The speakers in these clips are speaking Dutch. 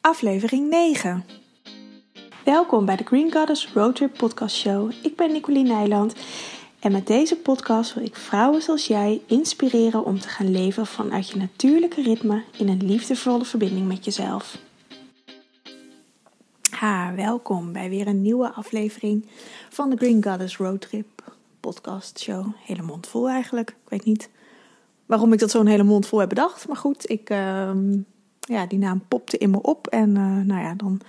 aflevering 9. Welkom bij de Green Goddess Roadtrip Podcast Show. Ik ben Nicoline Nijland en met deze podcast wil ik vrouwen zoals jij inspireren om te gaan leven vanuit je natuurlijke ritme in een liefdevolle verbinding met jezelf. Ha, welkom bij weer een nieuwe aflevering van de Green Goddess Roadtrip Podcast Show. Hele mond vol eigenlijk. Ik weet niet waarom ik dat zo'n hele mond vol heb bedacht, maar goed, ik. Ehm, ja, die naam popte in me op. En uh, nou ja, dan,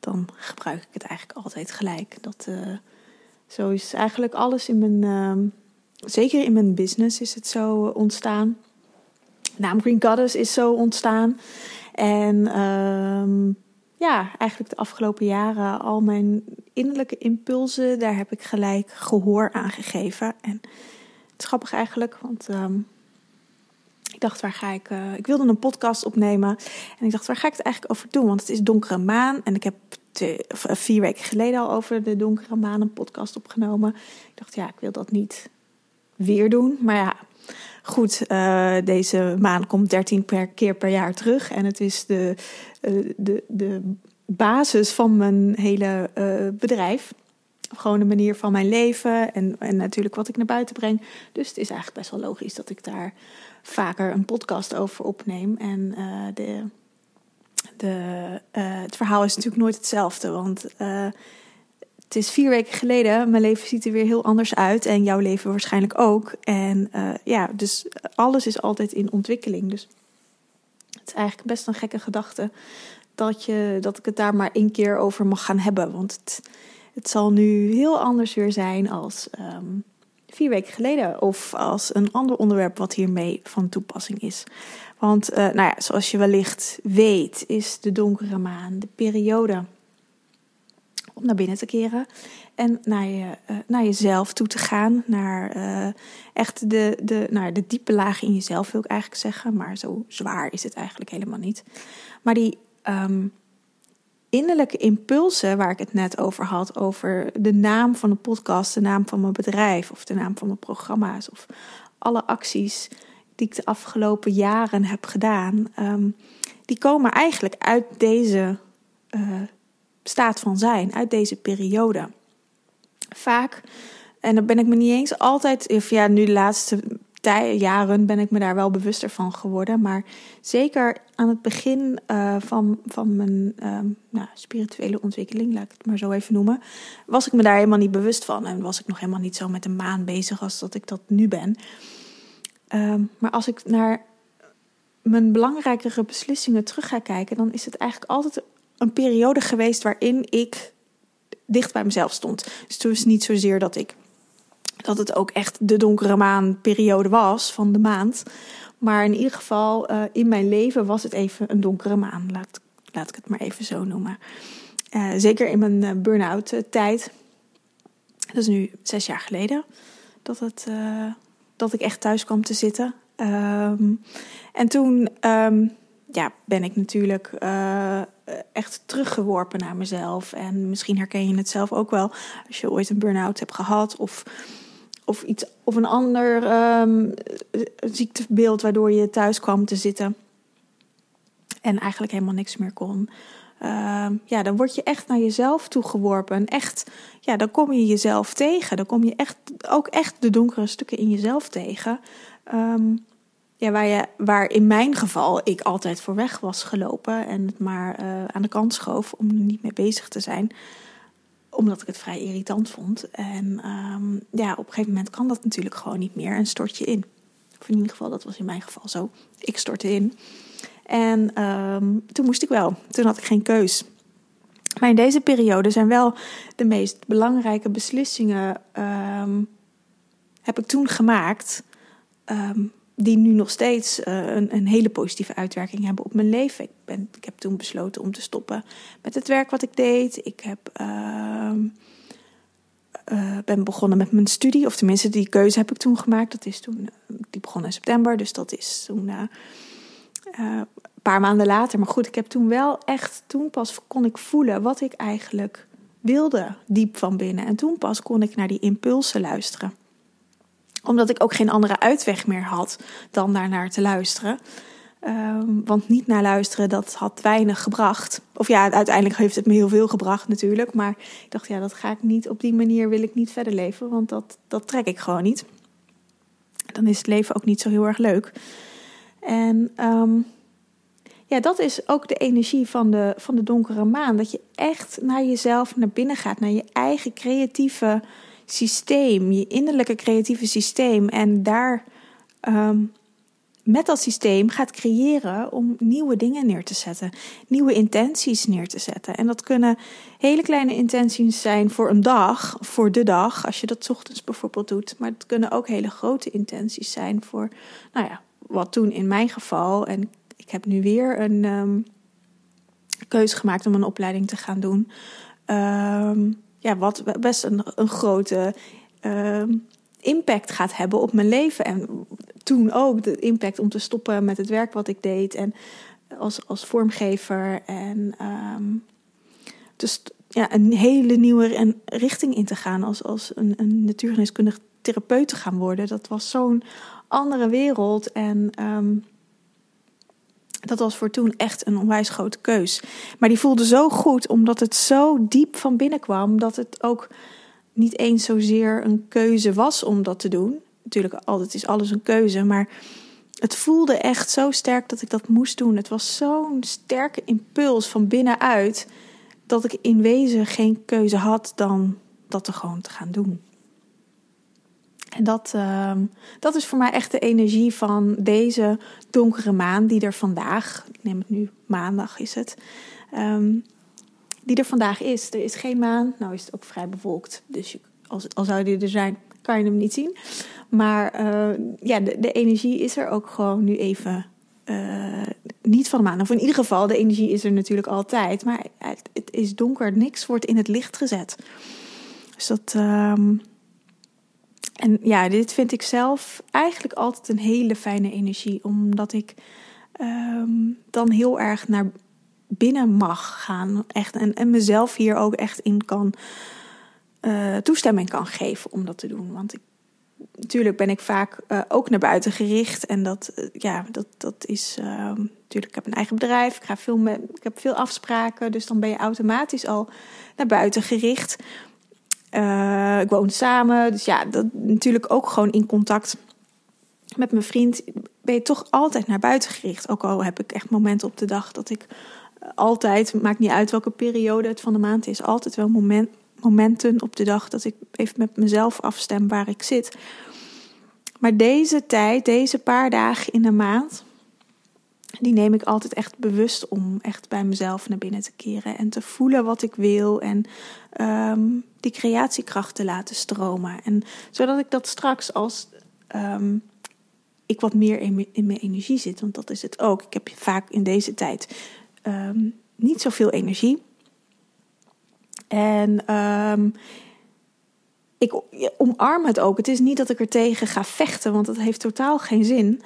dan gebruik ik het eigenlijk altijd gelijk. Dat, uh, zo is eigenlijk alles in mijn, uh, zeker in mijn business is het zo ontstaan. De naam Green Goddess is zo ontstaan. En ehm, ja, eigenlijk de afgelopen jaren al mijn innerlijke impulsen, daar heb ik gelijk gehoor aan gegeven. En het is grappig eigenlijk, want um, ik dacht, waar ga ik. Uh, ik wilde een podcast opnemen. En ik dacht, waar ga ik het eigenlijk over doen? Want het is donkere maan. En ik heb twee, vier weken geleden al over de donkere maan een podcast opgenomen. Ik dacht, ja, ik wil dat niet weer doen. Maar ja, goed, uh, deze maan komt 13 per keer per jaar terug. En het is de, de, de basis van mijn hele bedrijf. Gewoon de manier van mijn leven en, en natuurlijk wat ik naar buiten breng. Dus het is eigenlijk best wel logisch dat ik daar vaker een podcast over opneem. En uh, de, de, uh, het verhaal is natuurlijk nooit hetzelfde. Want uh, het is vier weken geleden. Mijn leven ziet er weer heel anders uit. En jouw leven waarschijnlijk ook. En ja, dus alles is altijd in ontwikkeling. Dus het is eigenlijk best een gekke gedachte. Dat, je, dat ik het daar maar één keer over mag gaan hebben. Want het, het zal nu heel anders weer zijn als. Um, vier weken geleden. Of als een ander onderwerp wat hiermee van toepassing is. Want, uh, nou ja, zoals je wellicht weet, is de donkere maan de periode om naar binnen te keren. En naar, je, uh, naar jezelf toe te gaan. Naar uh, echt de, de, naar de diepe lagen in jezelf, wil ik eigenlijk zeggen. Maar zo zwaar is het eigenlijk helemaal niet. Maar die. Um, innerlijke impulsen waar ik het net over had, over de naam van de podcast, de naam van mijn bedrijf of de naam van mijn programma's of alle acties die ik de afgelopen jaren heb gedaan, um, die komen eigenlijk uit deze uh, staat van zijn, uit deze periode. Vaak, en dan ben ik me niet eens altijd, of ja, nu de laatste jaren ben ik me daar wel bewuster van geworden. Maar zeker aan het begin uh, van, van mijn uh, nou, spirituele ontwikkeling, laat ik het maar zo even noemen, was ik me daar helemaal niet bewust van. En was ik nog helemaal niet zo met de maan bezig als dat ik dat nu ben. Uh, maar als ik naar mijn belangrijkere beslissingen terug ga kijken, dan is het eigenlijk altijd een periode geweest waarin ik dicht bij mezelf stond. Dus het was niet zozeer dat ik dat het ook echt de donkere maanperiode was van de maand. Maar in ieder geval, uh, in mijn leven was het even een donkere maan. Laat, laat ik het maar even zo noemen. Uh, zeker in mijn uh, burn-out tijd. Dat is nu zes jaar geleden dat, het, dat ik echt thuis kwam te zitten. Um, en toen um, ja, ben ik natuurlijk echt teruggeworpen naar mezelf. En misschien herken je het zelf ook wel als je ooit een burn-out hebt gehad. Of of, iets, of een ander um, ziektebeeld waardoor je thuis kwam te zitten en eigenlijk helemaal niks meer kon. Uh, ja, dan word je echt naar jezelf toegeworpen. Echt, ja, dan kom je jezelf tegen. Dan kom je echt, ook echt de donkere stukken in jezelf tegen. Um, ja, waar, je, waar in mijn geval ik altijd voor weg was gelopen en het maar uh, aan de kant schoof om er niet mee bezig te zijn omdat ik het vrij irritant vond. En um, ja, op een gegeven moment kan dat natuurlijk gewoon niet meer en stort je in. Of in ieder geval, dat was in mijn geval zo. Ik stortte in. En um, toen moest ik wel. Toen had ik geen keus. Maar in deze periode zijn wel de meest belangrijke beslissingen um, heb ik toen gemaakt. Die nu nog steeds uh, een, een, hele positieve uitwerking hebben op mijn leven. Ik, ben, ik heb toen besloten om te stoppen met het werk wat ik deed. Ik heb, uh, uh, ben begonnen met mijn studie, of tenminste die keuze heb ik toen gemaakt. Dat is toen, die begon in september, dus dat is toen een paar maanden later. Maar goed, ik heb toen wel echt, toen pas kon ik voelen wat ik eigenlijk wilde, diep van binnen. En toen pas kon ik naar die impulsen luisteren omdat ik ook geen andere uitweg meer had dan daarnaar te luisteren. Ehm, want niet naar luisteren, dat had weinig gebracht. Of ja, uiteindelijk heeft het me heel veel gebracht natuurlijk. Maar ik dacht, ja, dat ga ik niet. Op die manier wil ik niet verder leven. Want dat, dat trek ik gewoon niet. Dan is het leven ook niet zo heel erg leuk. En ehm, ja, dat is ook de energie van de, van de donkere maan. Dat je echt naar jezelf naar binnen gaat. Naar je eigen creatieve systeem. Je innerlijke creatieve systeem. En daar... Ehm, met dat systeem gaat creëren om nieuwe dingen neer te zetten, nieuwe intenties neer te zetten. En dat kunnen hele kleine intenties zijn voor een dag, voor de dag, als je dat ochtends bijvoorbeeld doet. Maar het kunnen ook hele grote intenties zijn voor, nou ja, wat toen in mijn geval. En ik heb nu weer een um, keuze gemaakt om een opleiding te gaan doen. Um, ja, wat best een, een grote. Um, impact gaat hebben op mijn leven. En toen ook de impact om te stoppen met het werk wat ik deed. En als, als vormgever. En um, dus ja, een hele nieuwe richting in te gaan. Als, als een, een natuurgeneeskundig therapeut te gaan worden. Dat was zo'n andere wereld. En um, dat was voor toen echt een onwijs grote keus. Maar die voelde zo goed, omdat het zo diep van binnen kwam. Dat het ook niet eens zozeer een keuze was om dat te doen. Natuurlijk, altijd is alles een keuze, maar het voelde echt zo sterk dat ik dat moest doen. Het was zo'n sterke impuls van binnenuit dat ik in wezen geen keuze had dan dat er gewoon te gaan doen. En dat, uh, dat is voor mij echt de energie van deze donkere maan die er vandaag, ik neem het nu maandag is het, um, die er vandaag is. Er is geen maan, nou is het ook vrij bewolkt. Dus als, al zou die er zijn, kan je hem niet zien. Maar uh, ja, de, energie is er ook gewoon nu even uh, niet van de maan. Of in ieder geval, de energie is er natuurlijk altijd. Maar het, is donker, niks wordt in het licht gezet. Dus dat. Um, en ja, dit vind ik zelf eigenlijk altijd een hele fijne energie. Omdat ik um, dan heel erg naar binnen mag gaan. Echt, en, en mezelf hier ook echt in kan uh, toestemming kan geven om dat te doen. Want ik, natuurlijk ben ik vaak uh, ook naar buiten gericht. En dat, uh, ja, dat, dat is natuurlijk, ik heb een eigen bedrijf, ik, ga veel met, ik heb veel afspraken. Dus dan ben je automatisch al naar buiten gericht. Ik woon samen, dus ja, dat natuurlijk ook gewoon in contact met mijn vriend ben je toch altijd naar buiten gericht. Ook al heb ik echt momenten op de dag dat ik altijd, maakt niet uit welke periode het van de maand is, altijd wel moment, momenten op de dag dat ik even met mezelf afstem waar ik zit. Maar deze tijd, deze paar dagen in de maand, die neem ik altijd echt bewust om echt bij mezelf naar binnen te keren en te voelen wat ik wil en um, die creatiekracht te laten stromen. En zodat ik dat straks als um, ik wat meer in, mijn energie zit, want dat is het ook. Ik heb vaak in deze tijd um, niet zoveel energie. En ik omarm het ook. Het is niet dat ik er tegen ga vechten, want dat heeft totaal geen zin.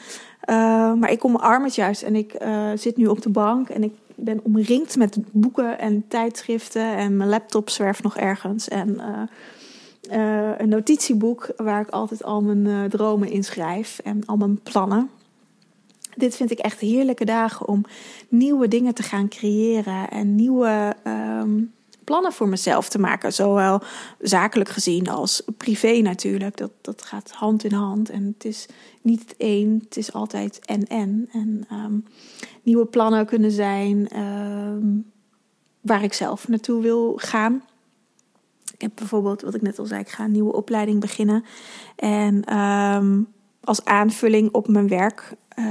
Uh, maar ik omarm het juist. En ik uh, zit nu op de bank en ik ben omringd met boeken en tijdschriften. En mijn laptop zwerft nog ergens. En uh, een notitieboek waar ik altijd al mijn dromen in schrijf en al mijn plannen dit vind ik echt heerlijke dagen om nieuwe dingen te gaan creëren en nieuwe um, plannen voor mezelf te maken. Zowel zakelijk gezien als privé natuurlijk. Dat, dat gaat hand in hand. En het is niet het één, het is altijd en en. En um, nieuwe plannen kunnen zijn um, waar ik zelf naartoe wil gaan. Ik heb bijvoorbeeld, wat ik net al zei, ik ga een nieuwe opleiding beginnen. En um, als aanvulling op mijn werk Um,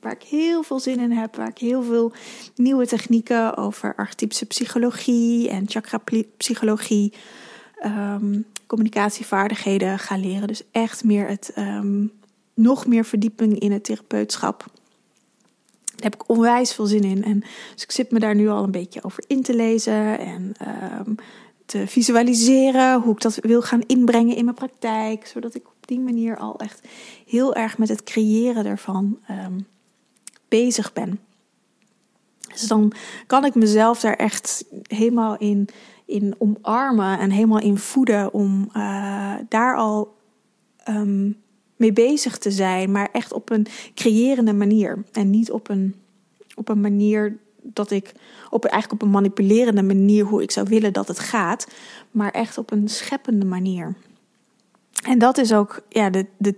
waar ik heel veel zin in heb, waar ik heel veel nieuwe technieken over archetypische psychologie en chakra-psychologie, um, communicatievaardigheden ga leren. Dus echt meer het, um, nog meer verdieping in het therapeutschap. Daar heb ik onwijs veel zin in. En dus ik zit me daar nu al een beetje over in te lezen en te visualiseren hoe ik dat wil gaan inbrengen in mijn praktijk, zodat ik die manier al echt heel erg met het creëren ervan bezig ben. Dus dan kan ik mezelf daar echt helemaal in, in omarmen en helemaal in voeden om uh, daar al um, mee bezig te zijn, maar echt op een creërende manier. En niet op een, op een manier dat ik, op, eigenlijk op een manipulerende manier hoe ik zou willen dat het gaat, maar echt op een scheppende manier. En dat is ook, ja, de, de,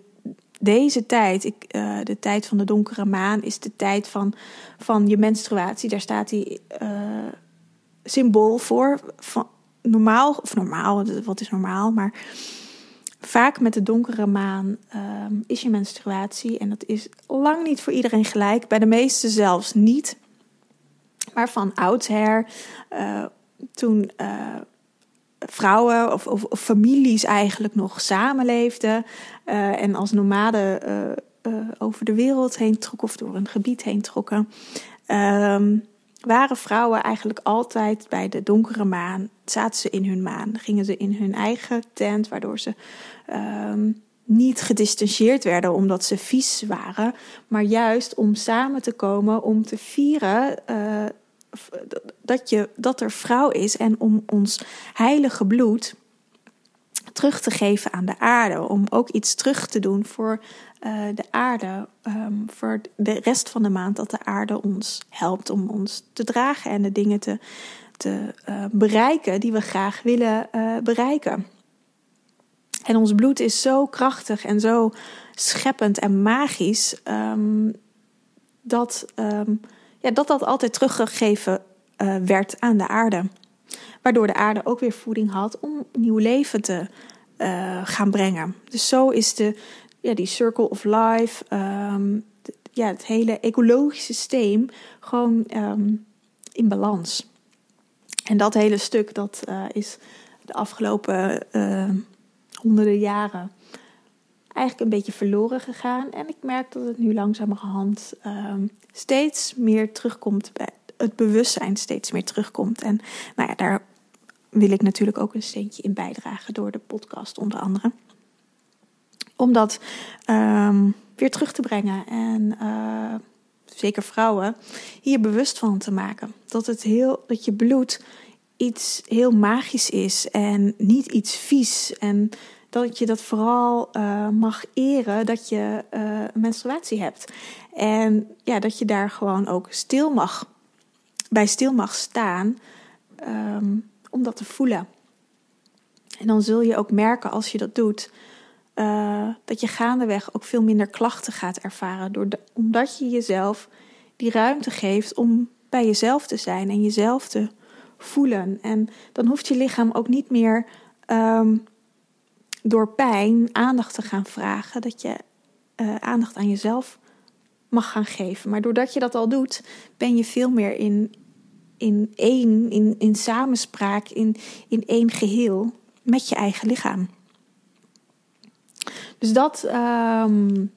deze tijd, ik, uh, de tijd van de donkere maan, is de tijd van, van je menstruatie. Daar staat die uh, symbool voor. Van, normaal, of normaal, wat is normaal, maar vaak met de donkere maan uh, is je menstruatie. En dat is lang niet voor iedereen gelijk, bij de meesten zelfs niet. Maar van oudsher, uh, toen vrouwen of, families eigenlijk nog samenleefden uh, en als nomaden uh, uh, over de wereld heen trokken of door een gebied heen trokken, um, waren vrouwen eigenlijk altijd bij de donkere maan, zaten ze in hun maan, gingen ze in hun eigen tent, waardoor ze um, niet gedistanceerd werden omdat ze vies waren, maar juist om samen te komen om te vieren dat, je, dat er vrouw is en om ons heilige bloed terug te geven aan de aarde. Om ook iets terug te doen voor uh, de aarde, um, voor de rest van de maand, dat de aarde ons helpt om ons te dragen en de dingen te, te uh, bereiken die we graag willen uh, bereiken. En ons bloed is zo krachtig en zo scheppend en magisch um, dat. Um, dat dat altijd teruggegeven uh, werd aan de aarde. Waardoor de aarde ook weer voeding had om nieuw leven te uh, gaan brengen. Dus zo is de, ja, die circle of life, de, ja, het hele ecologische systeem gewoon um, in balans. En dat hele stuk dat uh, is de afgelopen honderden jaren eigenlijk een beetje verloren gegaan. En ik merk dat het nu langzamerhand um, steeds meer terugkomt bij het bewustzijn steeds meer terugkomt. En nou ja, daar wil ik natuurlijk ook een steentje in bijdragen door de podcast onder andere. Om dat um, weer terug te brengen en uh, zeker vrouwen hier bewust van te maken. Dat, het heel, dat je bloed iets heel magisch is en niet iets vies. En dat je dat vooral uh, mag eren dat je uh, menstruatie hebt. En ja, dat je daar gewoon ook stil mag, bij stil mag staan um, om dat te voelen. En dan zul je ook merken als je dat doet, uh, dat je gaandeweg ook veel minder klachten gaat ervaren. Door omdat je jezelf die ruimte geeft om bij jezelf te zijn en jezelf te voelen. En dan hoeft je lichaam ook niet meer um, door pijn aandacht te gaan vragen, dat je uh, aandacht aan jezelf mag gaan geven. Maar doordat je dat al doet, ben je veel meer in, in één, in, in samenspraak, in, in één geheel met je eigen lichaam. Dus dat um,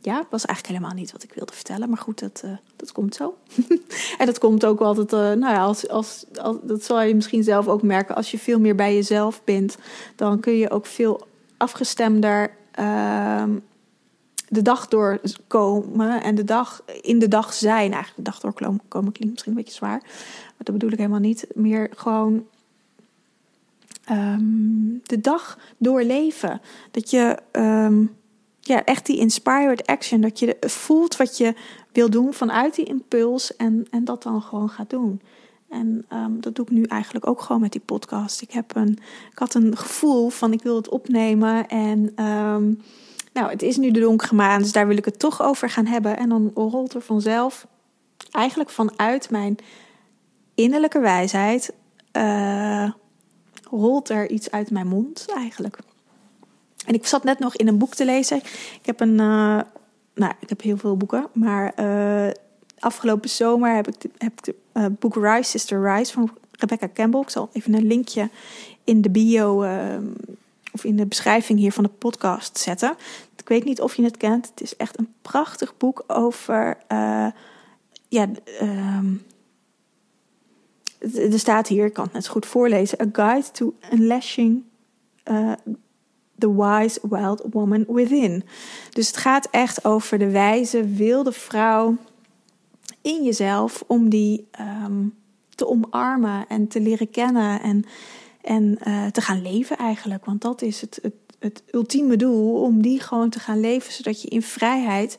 ja, was eigenlijk helemaal niet wat ik wilde vertellen. Maar goed, dat, uh, dat komt zo. en dat komt ook altijd, uh, nou ja, als, als, als, dat zal je misschien zelf ook merken. Als je veel meer bij jezelf bent, dan kun je ook veel afgestemder uh, de dag doorkomen en de dag in de dag zijn. Eigenlijk de dag doorkomen klinkt misschien een beetje zwaar, maar dat bedoel ik helemaal niet. Meer gewoon um, de dag doorleven. Dat je um, ja, echt die inspired action, dat je voelt wat je wil doen vanuit die impuls en, en dat dan gewoon gaat doen. En um, dat doe ik nu eigenlijk ook gewoon met die podcast. Ik, heb een, ik had een gevoel van ik wil het opnemen. En um, nou, het is nu de donkere maan, dus daar wil ik het toch over gaan hebben. En dan rolt er vanzelf, eigenlijk vanuit mijn innerlijke wijsheid, uh, rolt er iets uit mijn mond eigenlijk. En ik zat net nog in een boek te lezen. Ik heb een, uh, nou, ik heb heel veel boeken, maar uh, afgelopen zomer heb ik, heb ik uh, boek Rise, Sister Rise van Rebecca Campbell. Ik zal even een linkje in de bio uh, of in de beschrijving hier van de podcast zetten. Ik weet niet of je het kent. Het is echt een prachtig boek over. Uh, ja, um, er staat hier, ik kan het net goed voorlezen: A Guide to Unlashing uh, the Wise Wild Woman Within. Dus het gaat echt over de wijze, wilde vrouw in jezelf om die um, te omarmen en te leren kennen en, en uh, te gaan leven eigenlijk. Want dat is het, het, het ultieme doel om die gewoon te gaan leven, zodat je in vrijheid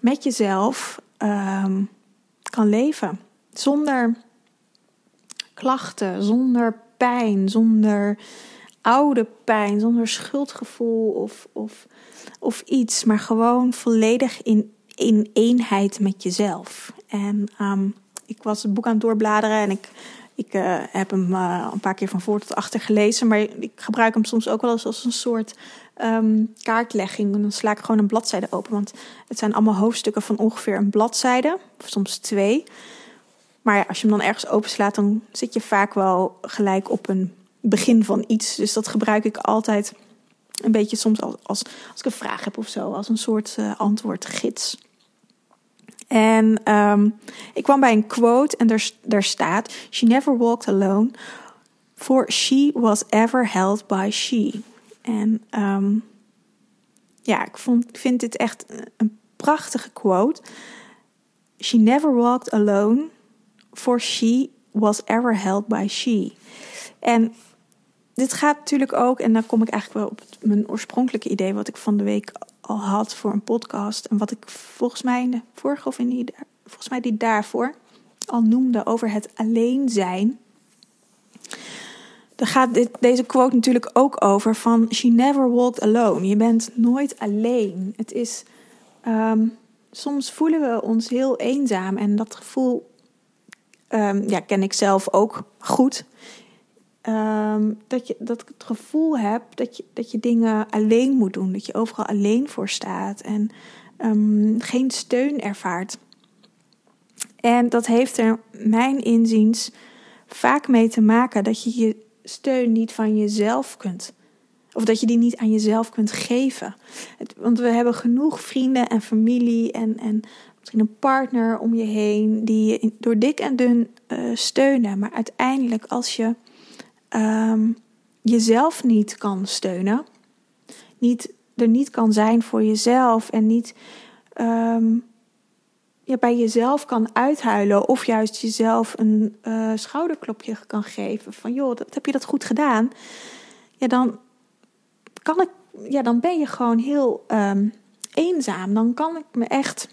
met jezelf ehm, kan leven. Zonder klachten, zonder pijn, zonder oude pijn, zonder schuldgevoel of, of, of iets, maar gewoon volledig in, in eenheid met jezelf. En ehm, ik was het boek aan het doorbladeren en ik, ik uh, heb hem uh, een paar keer van voor tot achter gelezen, maar ik gebruik hem soms ook wel eens als een soort um, kaartlegging. En dan sla ik gewoon een bladzijde open, want het zijn allemaal hoofdstukken van ongeveer een bladzijde, of soms twee. Maar als je hem dan ergens openslaat, dan zit je vaak wel gelijk op een begin van iets. Dus dat gebruik ik altijd een beetje soms als, als, ik een vraag heb of zo, als een soort uh, antwoordgids. En um, ik kwam bij een quote en daar, daar staat: She never walked alone, for she was ever held by she. En um, ja, ik vond, vind dit echt een prachtige quote. She never walked alone, for she was ever held by she. En dit gaat natuurlijk ook, en dan kom ik eigenlijk wel op mijn oorspronkelijke idee, wat ik van de week al had voor een podcast. En wat ik volgens mij in de vorige of in die, volgens mij die daarvoor al noemde over het alleen zijn. Daar gaat dit, deze quote natuurlijk ook over van She never walked alone. Je bent nooit alleen. Het is, um, soms voelen we ons heel eenzaam en dat gevoel um, ja, ken ik zelf ook goed. Um, dat, je, dat het gevoel heb dat je, dat je dingen alleen moet doen. Dat je overal alleen voor staat en um, geen steun ervaart. En dat heeft er, mijn inziens, vaak mee te maken dat je je steun niet van jezelf kunt. Of dat je die niet aan jezelf kunt geven. Want we hebben genoeg vrienden en familie en, en misschien een partner om je heen die je door dik en dun uh, steunen. Maar uiteindelijk, als je um, jezelf niet kan steunen, niet, er niet kan zijn voor jezelf en niet um, bij jezelf kan uithuilen of juist jezelf een uh, schouderklopje kan geven van joh, dat, heb je dat goed gedaan? Ja, dan kan ik, ja, dan ben je gewoon heel um, eenzaam. Dan kan ik me echt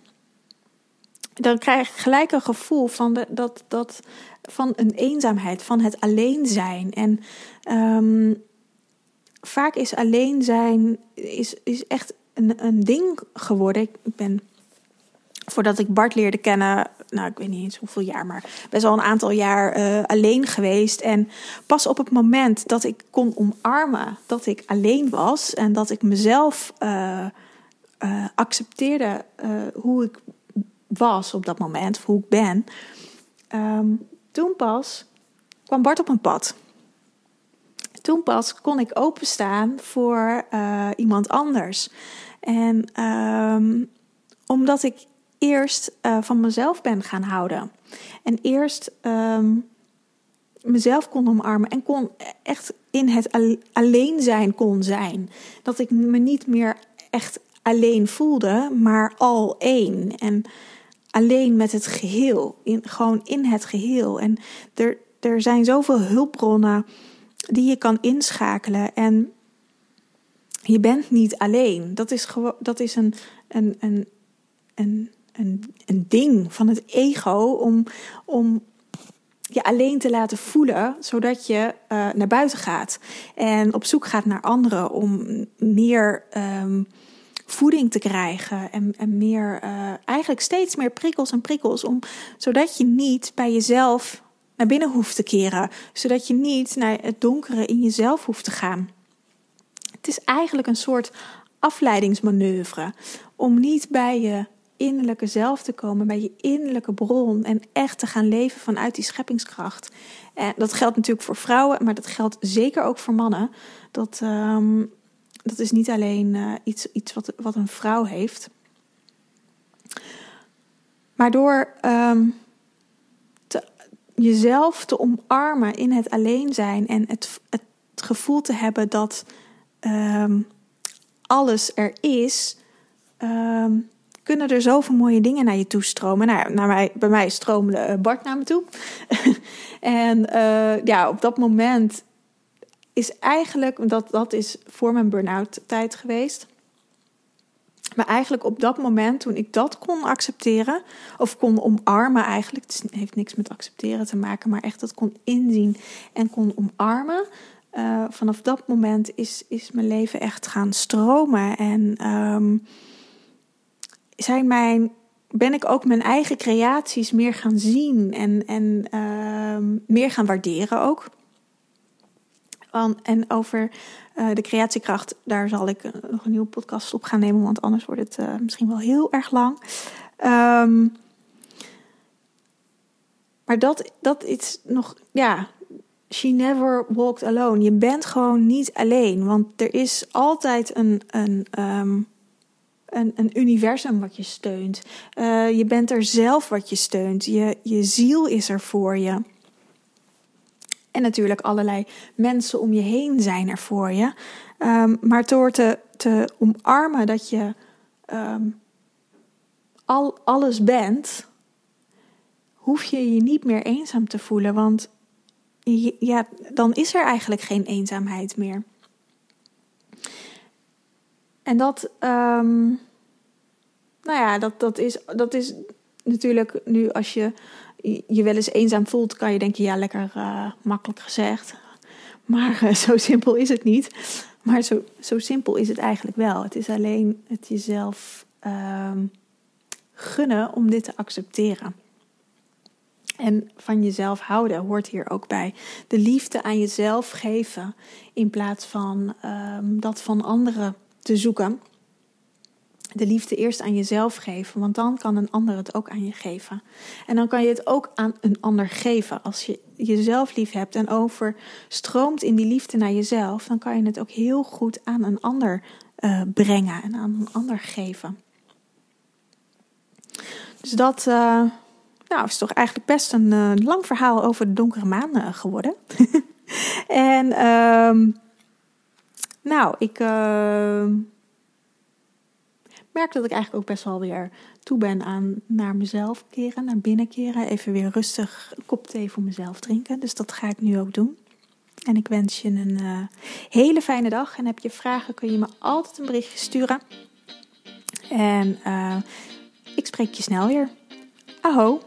dan krijg ik gelijk een gevoel van, de, dat, dat, van een eenzaamheid, van het alleen zijn. En um, vaak is alleen zijn is, is echt een, een ding geworden. Ik ben, voordat ik Bart leerde kennen, nou ik weet niet eens hoeveel jaar, maar best wel een aantal jaar uh, alleen geweest. En pas op het moment dat ik kon omarmen dat ik alleen was en dat ik mezelf uh, uh, accepteerde hoe ik was op dat moment, of hoe ik ben. Um, toen pas kwam Bart op mijn pad. Toen pas kon ik openstaan voor uh, iemand anders. En um, omdat ik eerst uh, van mezelf ben gaan houden. En eerst um, mezelf kon omarmen en kon echt in het alleen zijn kon zijn. Dat ik me niet meer echt alleen voelde, maar al één. En alleen met het geheel. In, gewoon in het geheel. En er, er zijn zoveel hulpbronnen die je kan inschakelen. En je bent niet alleen. Dat is, dat is een, een, een, een, een, een ding van het ego om, om je alleen te laten voelen, zodat je uh, naar buiten gaat en op zoek gaat naar anderen om meer um, voeding te krijgen en, en meer, uh, eigenlijk steeds meer prikkels en prikkels, om, zodat je niet bij jezelf naar binnen hoeft te keren, zodat je niet naar het donkere in jezelf hoeft te gaan. Het is eigenlijk een soort afleidingsmanoeuvre om niet bij je innerlijke zelf te komen, bij je innerlijke bron en echt te gaan leven vanuit die scheppingskracht. En dat geldt natuurlijk voor vrouwen, maar dat geldt zeker ook voor mannen. Dat, um, dat is niet alleen uh, iets, iets wat, wat een vrouw heeft. Maar door um, te, jezelf te omarmen in het alleen zijn en het, het gevoel te hebben dat um, alles er is, um, kunnen er zoveel mooie dingen naar je toe stromen. Nou, naar mij, bij mij stroomde eh, Bart naar me toe. en uh, ja, op dat moment is eigenlijk, dat, dat is voor mijn burn-out tijd geweest. Maar eigenlijk op dat moment, toen ik dat kon accepteren, of kon omarmen eigenlijk, het heeft niks met accepteren te maken, maar echt dat kon inzien en kon omarmen. Uh, vanaf dat moment is, is mijn leven echt gaan stromen. En um, zijn mijn, ben ik ook mijn eigen creaties meer gaan zien en, en uh, meer gaan waarderen ook. En over uh, de creatiekracht, daar zal ik nog een nieuwe podcast op gaan nemen, want anders wordt het uh, misschien wel heel erg lang. Um, maar dat, dat is nog, ja, she never walked alone. Je bent gewoon niet alleen, want er is altijd een, een, um, een, een, universum wat je steunt. Je bent er zelf wat je steunt. Je, je ziel is er voor je. En natuurlijk allerlei mensen om je heen zijn er voor je. Um, maar door te, te omarmen dat je um, al alles bent, hoef je je niet meer eenzaam te voelen. Want ja, dan is er eigenlijk geen eenzaamheid meer. En dat, um, nou ja, dat, dat, is, dat is natuurlijk nu als je je wel eens eenzaam voelt, kan je denken, ja, lekker uh, makkelijk gezegd. Maar uh, zo simpel is het niet. Maar zo, zo simpel is het eigenlijk wel. Het is alleen het jezelf uh, gunnen om dit te accepteren. En van jezelf houden hoort hier ook bij. De liefde aan jezelf geven in plaats van um, dat van anderen te zoeken de liefde eerst aan jezelf geven, want dan kan een ander het ook aan je geven. En dan kan je het ook aan een ander geven. Als je jezelf lief hebt en overstroomt in die liefde naar jezelf, dan kan je het ook heel goed aan een ander uh, brengen en aan een ander geven. Dus dat uh, nou, is toch eigenlijk best een uh, lang verhaal over de donkere maan geworden. en um, nou, ik merk dat ik eigenlijk ook best wel weer toe ben aan naar mezelf keren, naar binnen keren. Even weer rustig een kop thee voor mezelf drinken. Dus dat ga ik nu ook doen. En ik wens je een uh, hele fijne dag. En heb je vragen, kun je me altijd een berichtje sturen. En uh, ik spreek je snel weer. Aho!